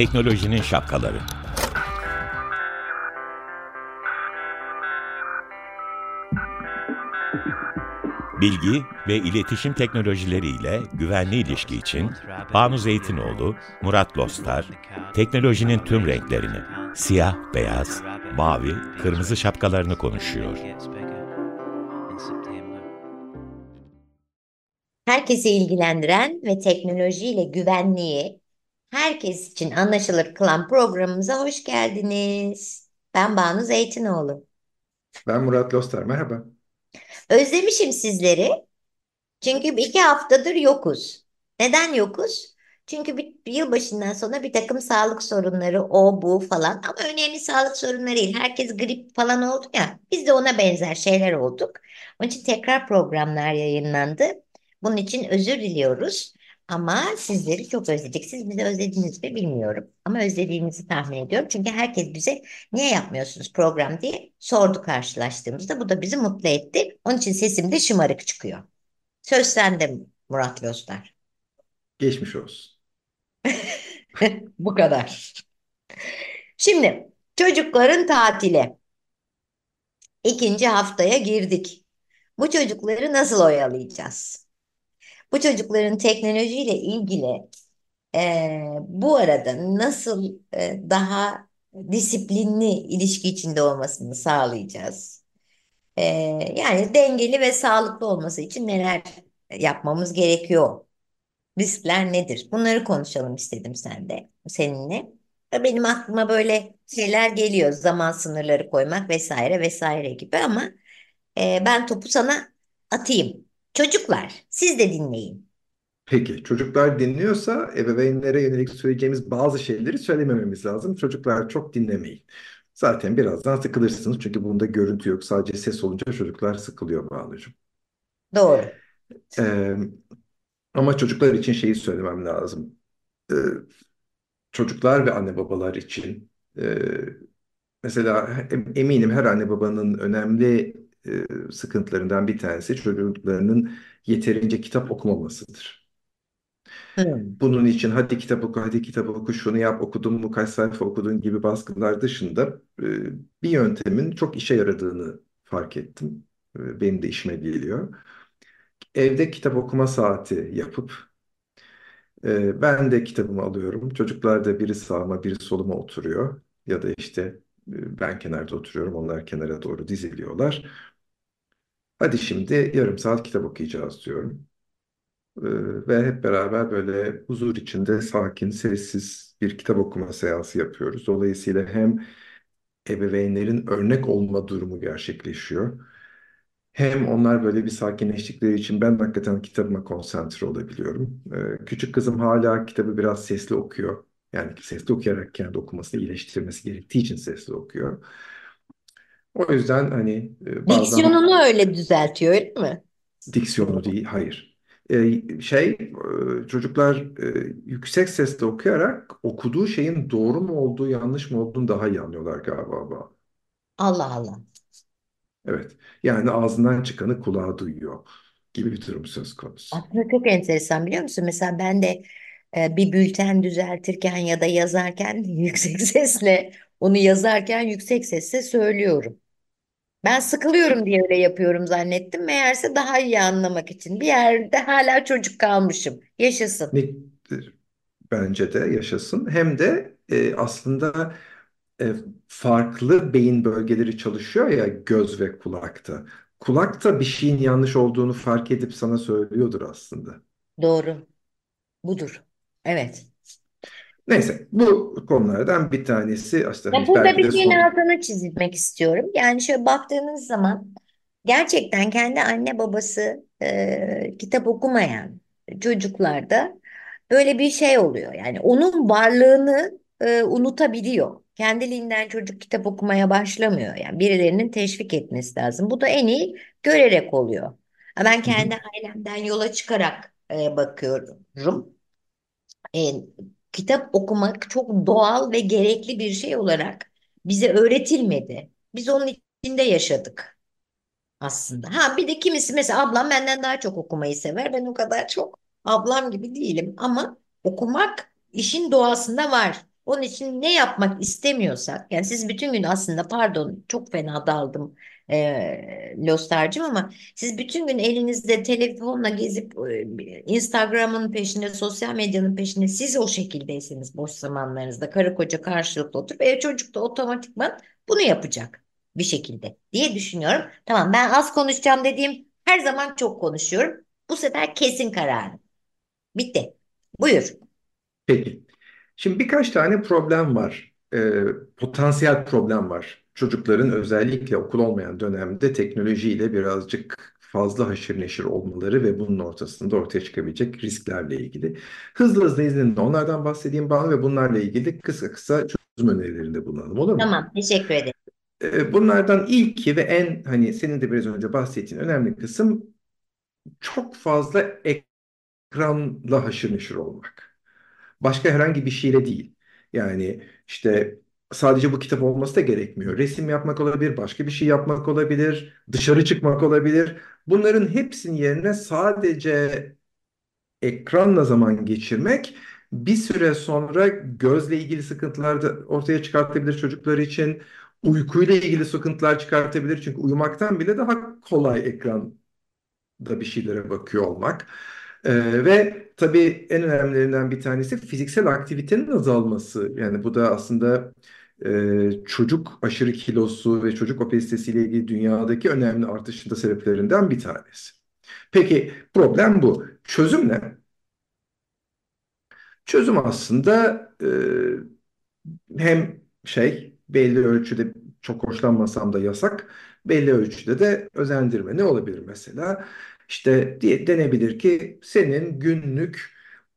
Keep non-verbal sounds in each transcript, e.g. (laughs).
Teknolojinin şapkaları. Bilgi ve iletişim teknolojileriyle güvenli ilişki için Banu Zeytinoğlu, Murat Lostar, teknolojinin tüm renklerini, siyah, beyaz, mavi, kırmızı şapkalarını konuşuyor. Herkesi ilgilendiren ve teknolojiyle güvenliği herkes için anlaşılır kılan programımıza hoş geldiniz. Ben Banu Zeytinoğlu. Ben Murat Lostar, merhaba. Özlemişim sizleri. Çünkü iki haftadır yokuz. Neden yokuz? Çünkü bir, bir yılbaşından sonra bir takım sağlık sorunları, o bu falan. Ama önemli sağlık sorunları değil. Herkes grip falan oldu ya. Biz de ona benzer şeyler olduk. Onun için tekrar programlar yayınlandı. Bunun için özür diliyoruz. Ama sizleri çok özledik. Siz bizi özlediniz mi bilmiyorum. Ama özlediğinizi tahmin ediyorum. Çünkü herkes bize niye yapmıyorsunuz program diye sordu karşılaştığımızda. Bu da bizi mutlu etti. Onun için sesim de şımarık çıkıyor. Söz sende Murat Lostar. Geçmiş olsun. (laughs) Bu kadar. Şimdi çocukların tatile. İkinci haftaya girdik. Bu çocukları nasıl oyalayacağız? Bu çocukların teknolojiyle ilgili e, bu arada nasıl e, daha disiplinli ilişki içinde olmasını sağlayacağız? E, yani dengeli ve sağlıklı olması için neler yapmamız gerekiyor? Riskler nedir? Bunları konuşalım istedim sen de, seninle. Benim aklıma böyle şeyler geliyor. Zaman sınırları koymak vesaire vesaire gibi ama e, ben topu sana atayım. Çocuklar, siz de dinleyin. Peki, çocuklar dinliyorsa ebeveynlere yönelik söyleyeceğimiz bazı şeyleri söylemememiz lazım. Çocuklar çok dinlemeyin. Zaten birazdan sıkılırsınız çünkü bunda görüntü yok. Sadece ses olunca çocuklar sıkılıyor Banucuğum. Doğru. Ee, ama çocuklar için şeyi söylemem lazım. Ee, çocuklar ve anne babalar için e, mesela eminim her anne babanın önemli e, sıkıntılarından bir tanesi çocuklarının yeterince kitap okumamasıdır. Bunun için hadi kitap oku, hadi kitap oku, şunu yap, okudun mu, kaç sayfa okudun gibi baskılar dışında e, bir yöntemin çok işe yaradığını fark ettim. E, benim de işime geliyor. Evde kitap okuma saati yapıp e, ben de kitabımı alıyorum. Çocuklar da biri sağıma, biri soluma oturuyor. Ya da işte ben kenarda oturuyorum, onlar kenara doğru diziliyorlar. Hadi şimdi yarım saat kitap okuyacağız diyorum. Ee, ve hep beraber böyle huzur içinde sakin, sessiz bir kitap okuma seansı yapıyoruz. Dolayısıyla hem ebeveynlerin örnek olma durumu gerçekleşiyor. Hem onlar böyle bir sakinleştikleri için ben hakikaten kitabıma konsantre olabiliyorum. Ee, küçük kızım hala kitabı biraz sesli okuyor. Yani sesli okuyarak kendi okumasını iyileştirmesi gerektiği için sesli okuyor. O yüzden hani e, bazen Diksiyonunu öyle düzeltiyor, öyle mi? diksiyonu değil, hayır. Ee, şey e, çocuklar e, yüksek sesle okuyarak okuduğu şeyin doğru mu olduğu yanlış mı olduğunu daha iyi anlıyorlar galiba. Allah Allah. Evet. Yani ağzından çıkanı kulağı duyuyor gibi bir durum söz konusu. Aslında çok enteresan biliyor musun? Mesela ben de e, bir bülten düzeltirken ya da yazarken (laughs) yüksek sesle onu yazarken yüksek sesle söylüyorum. Ben sıkılıyorum diye öyle yapıyorum zannettim. Meğerse daha iyi anlamak için. Bir yerde hala çocuk kalmışım. Yaşasın. Ne, bence de yaşasın. Hem de e, aslında e, farklı beyin bölgeleri çalışıyor ya göz ve kulakta. Kulak bir şeyin yanlış olduğunu fark edip sana söylüyordur aslında. Doğru. Budur. Evet. Neyse bu konulardan bir tanesi aslında Ya burada belki bir de şeyin son altını çizmek istiyorum. Yani şöyle baktığınız zaman gerçekten kendi anne babası e, kitap okumayan çocuklarda böyle bir şey oluyor. Yani onun varlığını e, unutabiliyor. Kendiliğinden çocuk kitap okumaya başlamıyor. Yani birilerinin teşvik etmesi lazım. Bu da en iyi görerek oluyor. Ben kendi ailemden yola çıkarak e, bakıyorum. E, kitap okumak çok doğal ve gerekli bir şey olarak bize öğretilmedi. Biz onun içinde yaşadık aslında. Ha bir de kimisi mesela ablam benden daha çok okumayı sever. Ben o kadar çok ablam gibi değilim ama okumak işin doğasında var. Onun için ne yapmak istemiyorsak, yani siz bütün gün aslında pardon çok fena daldım e, Lostar'cığım ama siz bütün gün elinizde telefonla gezip e, Instagram'ın peşinde, sosyal medyanın peşinde siz o şekildeyseniz boş zamanlarınızda karı koca karşılıklı oturup ev çocuk da otomatikman bunu yapacak bir şekilde diye düşünüyorum. Tamam ben az konuşacağım dediğim her zaman çok konuşuyorum. Bu sefer kesin kararım. Bitti. Buyur. Peki. Şimdi birkaç tane problem var. Ee, potansiyel problem var. Çocukların özellikle okul olmayan dönemde teknolojiyle birazcık fazla haşır neşir olmaları ve bunun ortasında ortaya çıkabilecek risklerle ilgili. Hızlı hızlı izninle onlardan bahsedeyim bana ve bunlarla ilgili kısa kısa çözüm önerilerinde bulunalım olur mu? Tamam, teşekkür ederim. Ee, bunlardan ilki ve en hani senin de biraz önce bahsettiğin önemli kısım çok fazla ekranla haşır neşir olmak. Başka herhangi bir şeyle değil. Yani işte sadece bu kitap olması da gerekmiyor. Resim yapmak olabilir, başka bir şey yapmak olabilir, dışarı çıkmak olabilir. Bunların hepsinin yerine sadece ekranla zaman geçirmek bir süre sonra gözle ilgili sıkıntılar da ortaya çıkartabilir çocuklar için. Uykuyla ilgili sıkıntılar çıkartabilir. Çünkü uyumaktan bile daha kolay ekranda bir şeylere bakıyor olmak. Ee, ve tabii en önemlilerinden bir tanesi fiziksel aktivitenin azalması. Yani bu da aslında e, çocuk aşırı kilosu ve çocuk obezitesiyle ilgili dünyadaki önemli artışın da sebeplerinden bir tanesi. Peki problem bu. Çözüm ne? Çözüm aslında e, hem şey belli ölçüde çok hoşlanmasam da yasak, belli ölçüde de özendirme. Ne olabilir mesela? İşte diye denebilir ki senin günlük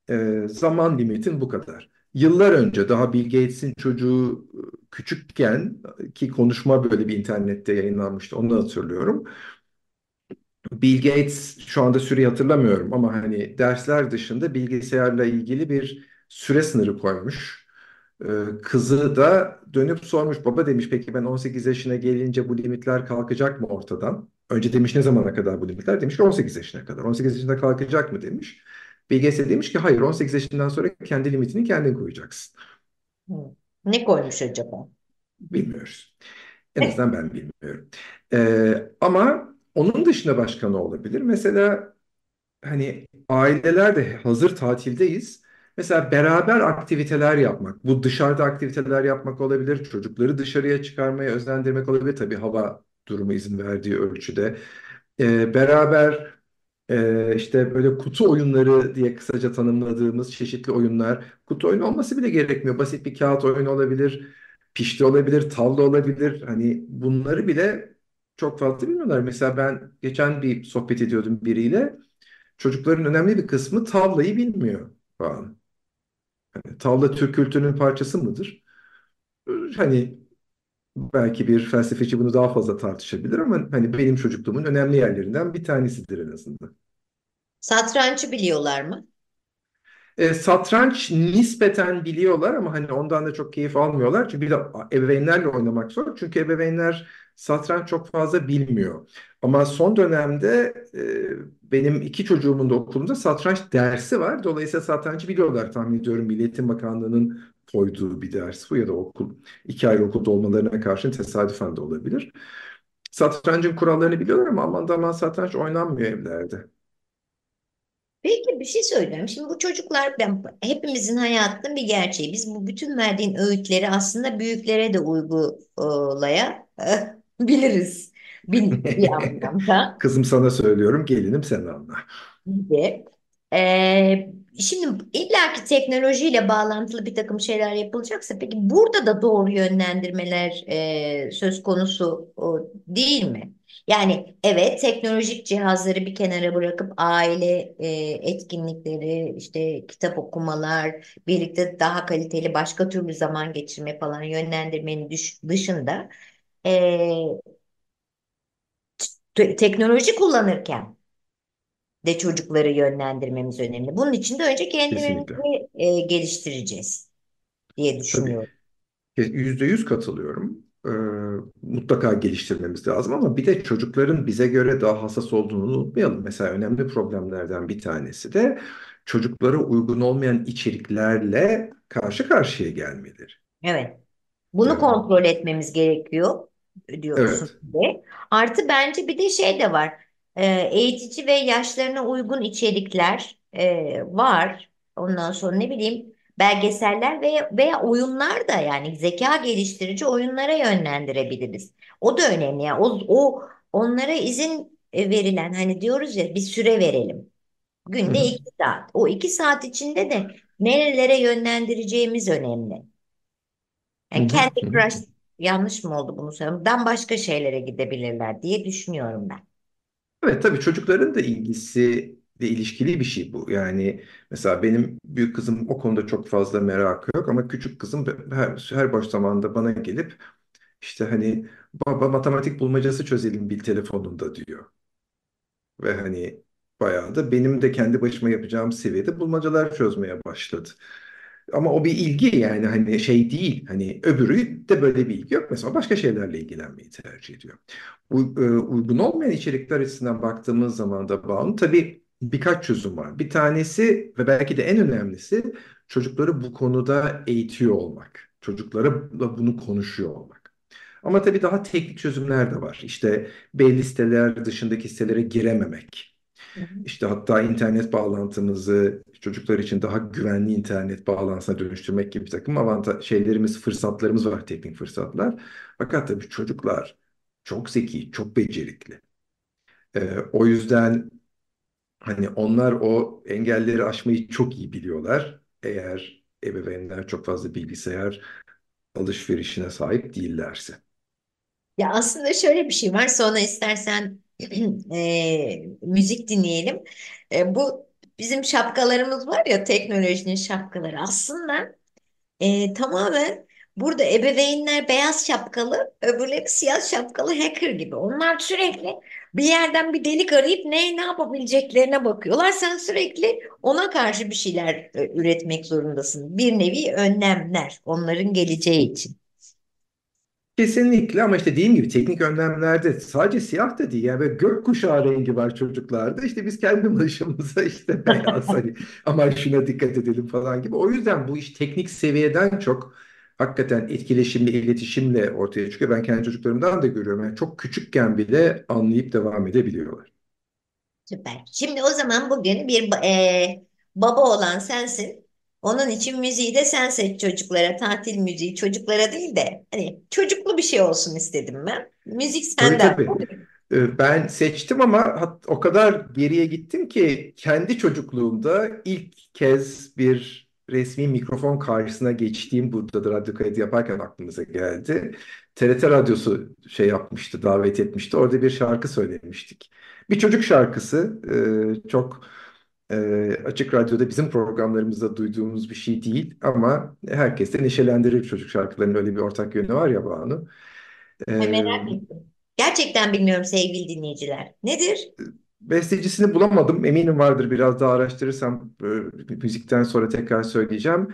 e, zaman limitin bu kadar. Yıllar önce daha Bill Gates'in çocuğu e, küçükken ki konuşma böyle bir internette yayınlanmıştı. Onu hatırlıyorum. Bill Gates şu anda süreyi hatırlamıyorum ama hani dersler dışında bilgisayarla ilgili bir süre sınırı koymuş. Ee, kızı da dönüp sormuş baba demiş peki ben 18 yaşına gelince bu limitler kalkacak mı ortadan? Önce demiş ne zamana kadar bu limitler? Demiş ki 18 yaşına kadar. 18 yaşında kalkacak mı demiş. De demiş ki hayır 18 yaşından sonra kendi limitini kendin koyacaksın. Ne koymuş acaba? Bilmiyoruz. En azından ben bilmiyorum. Ee, ama onun dışında başka ne olabilir? Mesela hani aileler de hazır tatildeyiz. Mesela beraber aktiviteler yapmak, bu dışarıda aktiviteler yapmak olabilir, çocukları dışarıya çıkarmaya özendirmek olabilir. Tabii hava durumu izin verdiği ölçüde. Ee, beraber e, işte böyle kutu oyunları diye kısaca tanımladığımız çeşitli oyunlar. Kutu oyunu olması bile gerekmiyor. Basit bir kağıt oyunu olabilir, pişti olabilir, tavla olabilir. Hani bunları bile çok fazla bilmiyorlar. Mesela ben geçen bir sohbet ediyordum biriyle. Çocukların önemli bir kısmı tavlayı bilmiyor falan. Hani tavla Türk kültürünün parçası mıdır? Hani belki bir felsefeci bunu daha fazla tartışabilir ama hani benim çocukluğumun önemli yerlerinden bir tanesidir en azından. Satrançı biliyorlar mı? E, satranç nispeten biliyorlar ama hani ondan da çok keyif almıyorlar. Çünkü bir de ebeveynlerle oynamak zor. Çünkü ebeveynler satranç çok fazla bilmiyor. Ama son dönemde e, benim iki çocuğumun da okulunda satranç dersi var. Dolayısıyla satrancı biliyorlar tahmin ediyorum. Milli Eğitim Bakanlığı'nın koyduğu bir ders bu ya da okul iki ayrı okulda olmalarına karşın tesadüfen de olabilir. Satrancın kurallarını biliyorlar ama aman da aman satranç oynanmıyor evlerde. Peki bir şey söyleyeyim. Şimdi bu çocuklar ben, hepimizin hayatının bir gerçeği. Biz bu bütün verdiğin öğütleri aslında büyüklere de uygulayabiliriz. (laughs) Bir, bir (laughs) anlamda. Kızım sana söylüyorum, gelinim sen anla. Gibi. Ee, şimdi illaki teknolojiyle bağlantılı bir takım şeyler yapılacaksa peki burada da doğru yönlendirmeler e, söz konusu o, değil mi? Yani evet teknolojik cihazları bir kenara bırakıp aile e, etkinlikleri, işte kitap okumalar, birlikte daha kaliteli başka türlü zaman geçirme falan yönlendirmenin düş- dışında e, te- teknoloji kullanırken de çocukları yönlendirmemiz önemli. Bunun için de önce kendimizi Kesinlikle. e, geliştireceğiz diye düşünüyorum. Yüzde yüz katılıyorum. Ee, mutlaka geliştirmemiz lazım ama bir de çocukların bize göre daha hassas olduğunu unutmayalım. Mesela önemli problemlerden bir tanesi de çocuklara uygun olmayan içeriklerle karşı karşıya gelmeleri. Evet. Bunu Yani, kontrol etmemiz gerekiyor diyorsun evet. de. Artı bence bir de şey de var. Ee, eğitici ve yaşlarına uygun içerikler e, var. Ondan sonra ne bileyim belgeseller veya, veya oyunlar da yani zeka geliştirici oyunlara yönlendirebiliriz. O da önemli. Yani o, o onlara izin e, verilen hani diyoruz ya bir süre verelim. Günde hı. iki saat. O iki saat içinde de nerelere yönlendireceğimiz önemli. Yani. Candy. Crush yanlış mı oldu bunu? Dan başka şeylere gidebilirler diye düşünüyorum ben. Evet tabii çocukların da ilgisiyle ilişkili bir şey bu. Yani mesela benim büyük kızım o konuda çok fazla merakı yok ama küçük kızım her, her boş zamanda bana gelip işte hani baba matematik bulmacası çözelim bil telefonunda diyor. Ve hani bayağı da benim de kendi başıma yapacağım seviyede bulmacalar çözmeye başladı. Ama o bir ilgi yani hani şey değil. Hani öbürü de böyle bir ilgi yok. Mesela başka şeylerle ilgilenmeyi tercih ediyor. U- e, uygun olmayan içerikler açısından baktığımız zaman da Banu tabii birkaç çözüm var. Bir tanesi ve belki de en önemlisi çocukları bu konuda eğitiyor olmak. Çocuklara bunu konuşuyor olmak. Ama tabii daha teknik çözümler de var. İşte belli siteler dışındaki sitelere girememek. İşte hatta internet bağlantımızı çocuklar için daha güvenli internet bağlantısına dönüştürmek gibi bir takım avantaj şeylerimiz, fırsatlarımız var, teknik fırsatlar. Fakat tabii çocuklar çok zeki, çok becerikli. Ee, o yüzden hani onlar o engelleri aşmayı çok iyi biliyorlar. Eğer ebeveynler çok fazla bilgisayar alışverişine sahip değillerse. Ya aslında şöyle bir şey var. Sonra istersen (clears throat) e, müzik dinleyelim. E, bu bizim şapkalarımız var ya teknolojinin şapkaları. Aslında e, tamamen burada ebeveynler beyaz şapkalı, öbürleri siyah şapkalı hacker gibi. Onlar sürekli bir yerden bir delik arayıp ne ne yapabileceklerine bakıyorlar. Sen sürekli ona karşı bir şeyler e, üretmek zorundasın. Bir nevi önlemler onların geleceği için. Kesinlikle ama işte dediğim gibi teknik önlemlerde sadece siyah da değil yani böyle gökkuşağı rengi var çocuklarda işte biz kendi (laughs) başımıza işte beyaz hani (laughs) ama şuna dikkat edelim falan gibi. O yüzden bu iş teknik seviyeden çok hakikaten etkileşimli iletişimle ortaya çıkıyor. Ben kendi çocuklarımdan da görüyorum. Yani çok küçükken bile anlayıp devam edebiliyorlar. Süper. Şimdi o zaman bugün bir e, baba olan sensin. Onun için müziği de sen seç çocuklara. Tatil müziği çocuklara değil de hani çocuklu bir şey olsun istedim ben. Müzik Tabii senden. tabii. Ee, Ben seçtim ama hat- o kadar geriye gittim ki kendi çocukluğumda ilk kez bir resmi mikrofon karşısına geçtiğim burada da radyo kaydı yaparken aklımıza geldi. TRT Radyosu şey yapmıştı, davet etmişti. Orada bir şarkı söylemiştik. Bir çocuk şarkısı. Ee, çok e, açık radyoda bizim programlarımızda duyduğumuz bir şey değil ama herkes de neşelendirir çocuk şarkılarının öyle bir ortak yönü var ya Banu. Ee, merak ettim. Gerçekten bilmiyorum sevgili dinleyiciler. Nedir? Bestecisini bulamadım. Eminim vardır. Biraz daha araştırırsam e, müzikten sonra tekrar söyleyeceğim.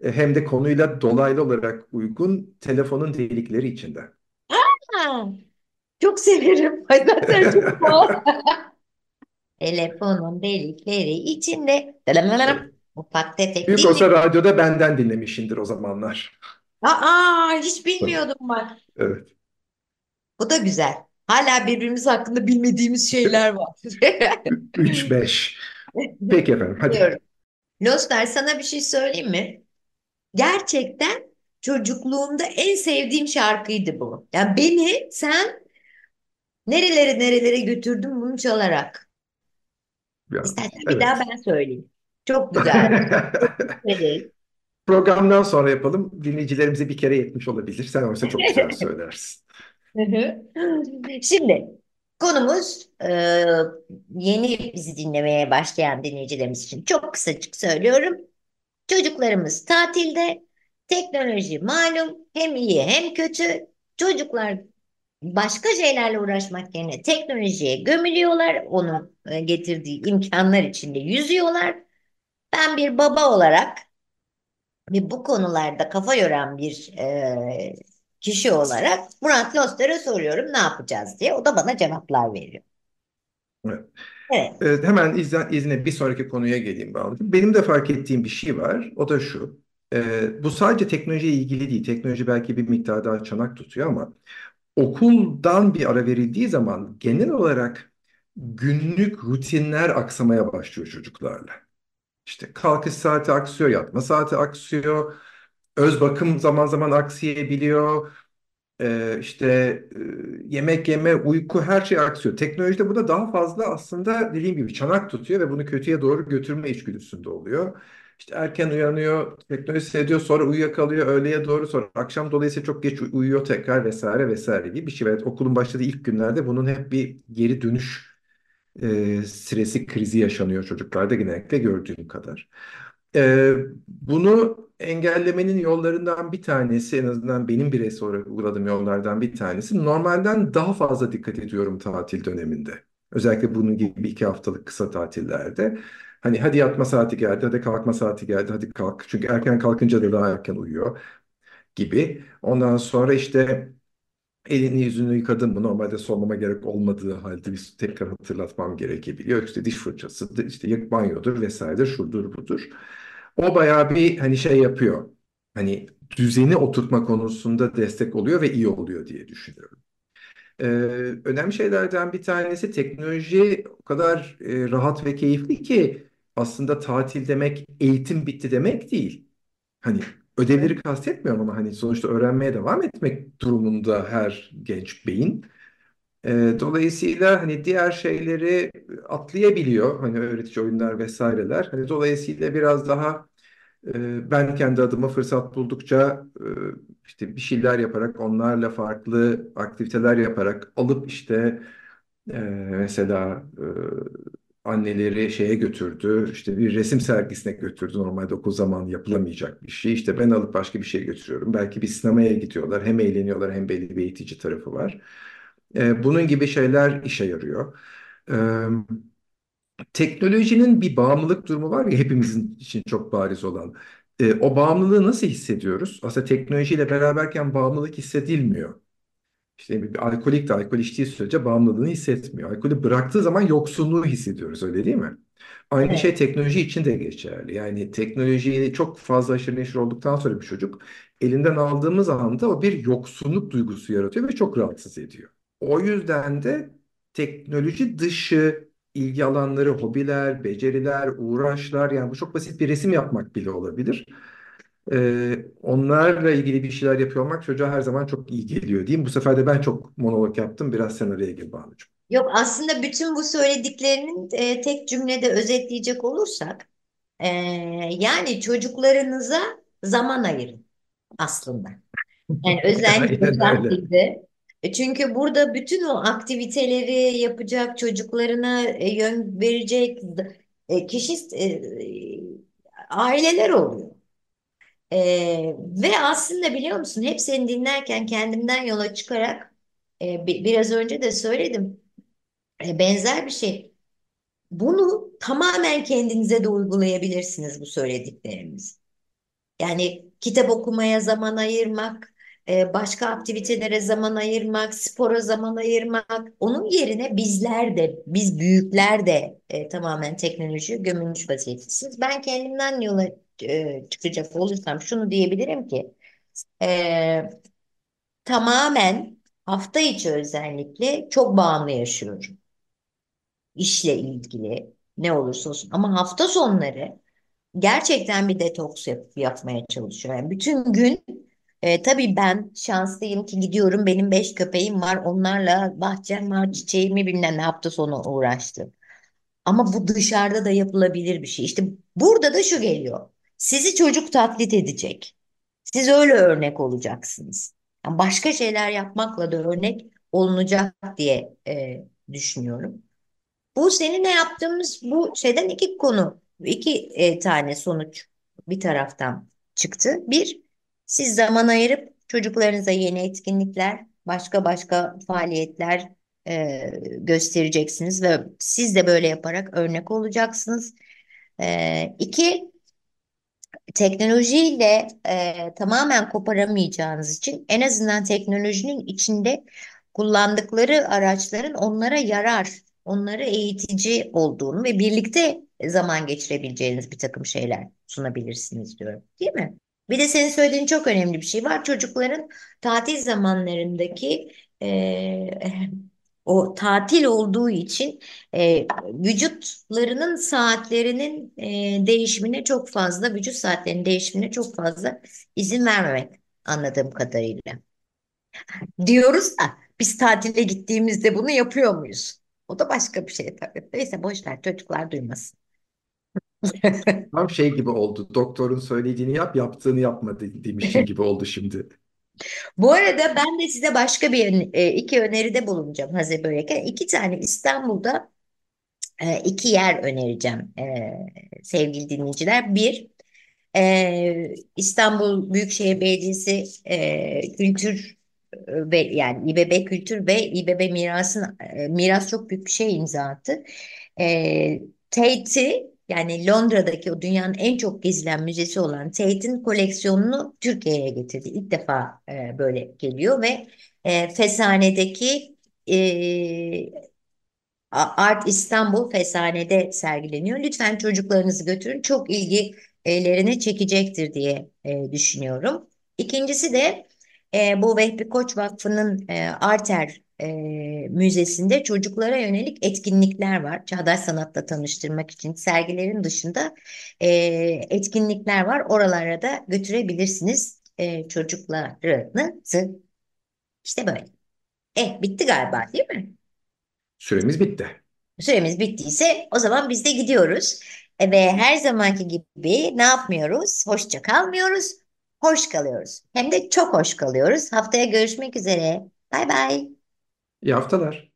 E, Hem de konuyla dolaylı olarak uygun telefonun delikleri içinde. Ha, çok severim. Ay, zaten çok. (laughs) Telefonun delikleri içinde. Evet. Ufak tefek Büyük olsa radyoda benden dinlemişsindir o zamanlar. Aa, hiç bilmiyordum bak. Evet. Bu da güzel. Hala birbirimiz hakkında bilmediğimiz şeyler var. (laughs) 3-5. Peki efendim hadi. Lostar sana bir şey söyleyeyim mi? Gerçekten çocukluğumda en sevdiğim şarkıydı bu. Yani beni sen nerelere nerelere götürdün bunu çalarak. Ya, İstersen bir daha ben söyleyeyim. Çok güzel. (laughs) Evet. Programdan sonra yapalım. Dinleyicilerimize bir kere yetmiş olabilir. Sen oysa çok güzel (laughs) söylersin. Şimdi konumuz e, yeni bizi dinlemeye başlayan dinleyicilerimiz için çok kısacık söylüyorum. Çocuklarımız tatilde, teknoloji malum hem iyi hem kötü. Çocuklar başka şeylerle uğraşmak yerine teknolojiye gömülüyorlar. Onun e, getirdiği imkanlar içinde yüzüyorlar. Ben bir baba olarak ve bu konularda kafa yoran bir e, kişi olarak Murat Loster'a soruyorum ne yapacağız diye. O da bana cevaplar veriyor. Evet. Evet. Evet, hemen izne, izne bir sonraki konuya geleyim Bağlıcığım. Benim de fark ettiğim bir şey var. O da şu. Ee, bu sadece teknolojiye ilgili değil. Teknoloji belki bir miktar daha çanak tutuyor ama okuldan bir ara verildiği zaman genel olarak günlük rutinler aksamaya başlıyor çocuklarla. İşte kalkış saati aksıyor, yatma saati aksıyor, öz bakım zaman zaman aksayabiliyor. Ee, işte e, yemek yeme, uyku her şey aksıyor. Teknolojide bu da daha fazla aslında dediğim gibi çanak tutuyor ve bunu kötüye doğru götürme içgüdüsünde oluyor. İşte erken uyanıyor, teknoloji seyrediyor, sonra uyuyakalıyor, öğleye doğru sonra akşam dolayısıyla çok geç uyuyor tekrar vesaire vesaire gibi bir şey. Evet, okulun başladığı ilk günlerde bunun hep bir geri dönüş e, stresi krizi yaşanıyor çocuklarda genellikle gördüğüm kadar. E, bunu engellemenin yollarından bir tanesi en azından benim bireysel olarak uyguladığım yollardan bir tanesi normalden daha fazla dikkat ediyorum tatil döneminde. Özellikle bunun gibi iki haftalık kısa tatillerde. Hani hadi yatma saati geldi, hadi kalkma saati geldi, hadi kalk. Çünkü erken kalkınca da daha erken uyuyor gibi. Ondan sonra işte elini yüzünü yıkadın mı normalde solmama gerek olmadığı halde bir tekrar hatırlatmam gerekebiliyor. İşte diş fırçası, işte banyodur vesairedir, şudur budur. O bayağı bir hani şey yapıyor. Hani düzeni oturtma konusunda destek oluyor ve iyi oluyor diye düşünüyorum. Ee, önemli şeylerden bir tanesi teknoloji o kadar e, rahat ve keyifli ki aslında tatil demek eğitim bitti demek değil. Hani ödevleri kastetmiyorum ama hani sonuçta öğrenmeye devam etmek durumunda her genç beyin. E, dolayısıyla hani diğer şeyleri atlayabiliyor. Hani öğretici oyunlar vesaireler. Hani dolayısıyla biraz daha e, ben kendi adıma fırsat buldukça e, işte bir şeyler yaparak onlarla farklı aktiviteler yaparak alıp işte e, mesela e, anneleri şeye götürdü. işte bir resim sergisine götürdü. Normalde okul zamanı yapılamayacak bir şey. İşte ben alıp başka bir şey götürüyorum. Belki bir sinemaya gidiyorlar. Hem eğleniyorlar hem belli bir eğitici tarafı var. E, bunun gibi şeyler işe yarıyor. E, teknolojinin bir bağımlılık durumu var ya hepimizin için çok bariz olan. E, o bağımlılığı nasıl hissediyoruz? Aslında teknolojiyle beraberken bağımlılık hissedilmiyor. İşte bir alkolik de alkol içtiği sürece bağımlılığını hissetmiyor. Alkolü bıraktığı zaman yoksunluğu hissediyoruz öyle değil mi? Aynı Evet. şey teknoloji için de geçerli. Yani teknolojiyi çok fazla aşırı neşir olduktan sonra bir çocuk elinden aldığımız anda o bir yoksunluk duygusu yaratıyor ve çok rahatsız ediyor. O yüzden de teknoloji dışı ilgi alanları, hobiler, beceriler, uğraşlar yani bu çok basit bir resim yapmak bile olabilir. Ee, onlarla ilgili bir şeyler yapıyor olmak çocuğa her zaman çok iyi geliyor diyeyim. Bu sefer de ben çok monolog yaptım. Biraz sen araya gir Banucuğum. Yok aslında bütün bu söylediklerinin e, tek cümlede özetleyecek olursak e, yani çocuklarınıza zaman ayırın aslında. (laughs) Yani özellikle Aynen öyle. E, Çünkü burada bütün o aktiviteleri yapacak, çocuklarına e, yön verecek e, kişi aileler oluyor. E, ve aslında biliyor musun hep seni dinlerken kendimden yola çıkarak e, bi- biraz önce de söyledim. E, benzer bir şey. Bunu tamamen kendinize de uygulayabilirsiniz bu söylediklerimizi. Yani kitap okumaya zaman ayırmak, e, başka aktivitelere zaman ayırmak, spora zaman ayırmak. Onun yerine bizler de, biz büyükler de e, tamamen teknoloji gömülmüş vaziyettesiniz. Ben kendimden yola e, çıkacak olursam şunu diyebilirim ki e, tamamen hafta içi özellikle çok bağımlı yaşıyorum. İşle ilgili ne olursa olsun. Ama hafta sonları gerçekten bir detoks yap- yapmaya çalışıyor. Yani bütün gün e, tabii ben şanslıyım ki gidiyorum benim beş köpeğim var onlarla bahçem var çiçeğimi bilmem ne hafta sonu uğraştım. Ama bu dışarıda da yapılabilir bir şey. İşte burada da şu geliyor. Sizi çocuk taklit edecek. Siz öyle örnek olacaksınız. Yani başka şeyler yapmakla da örnek olunacak diye e, düşünüyorum. Bu seninle yaptığımız bu şeyden iki konu, iki e, tane sonuç bir taraftan çıktı. Bir, siz zaman ayırıp çocuklarınıza yeni etkinlikler, başka başka faaliyetler e, göstereceksiniz ve siz de böyle yaparak örnek olacaksınız. E, iki, teknolojiyle e, tamamen koparamayacağınız için en azından teknolojinin içinde kullandıkları araçların onlara yarar, onları eğitici olduğunu ve birlikte zaman geçirebileceğiniz bir takım şeyler sunabilirsiniz diyorum. Değil mi? Bir de senin söylediğin çok önemli bir şey var. Çocukların tatil zamanlarındaki e, o tatil olduğu için e, vücutlarının saatlerinin e, değişimine çok fazla, vücut saatlerinin değişimine çok fazla izin vermemek anladığım kadarıyla. Diyoruz da biz tatile gittiğimizde bunu yapıyor muyuz? O da başka bir şey tabii. Neyse boş ver çocuklar duymasın. Tam şey gibi oldu. Doktorun söylediğini yap, yaptığını yapma de- demişim (laughs) gibi oldu şimdi. Bu arada ben de size başka bir e, iki öneride bulunacağım hazır böyleyken. İki tane İstanbul'da e, iki yer önereceğim e, sevgili dinleyiciler. Bir, İstanbul Büyükşehir Belediyesi Kültür ve yani İBB Kültür ve İBB Miras'ın Miras çok büyük bir şey imza attı. Tate'i yani Londra'daki o dünyanın en çok gezilen müzesi olan Tate'in koleksiyonunu Türkiye'ye getirdi. İlk defa e, böyle geliyor ve e, Fesane'deki e, Art İstanbul Fesane'de sergileniyor. Lütfen çocuklarınızı götürün. Çok ilgilerini çekecektir diye e, düşünüyorum. İkincisi de e, bu Vehbi Koç Vakfı'nın e, Arter e, Müzesi'nde çocuklara yönelik etkinlikler var. Çağdaş sanatla tanıştırmak için sergilerin dışında e, etkinlikler var. Oralara da götürebilirsiniz e, çocuklarınızı. İşte böyle. Eh bitti galiba değil mi? Süremiz bitti. Süremiz bittiyse o zaman biz de gidiyoruz. E, Ve her zamanki gibi ne yapmıyoruz? Hoşça kalmıyoruz, hoş kalıyoruz. Hem de çok hoş kalıyoruz. Haftaya görüşmek üzere. Bay bay. İyi haftalar.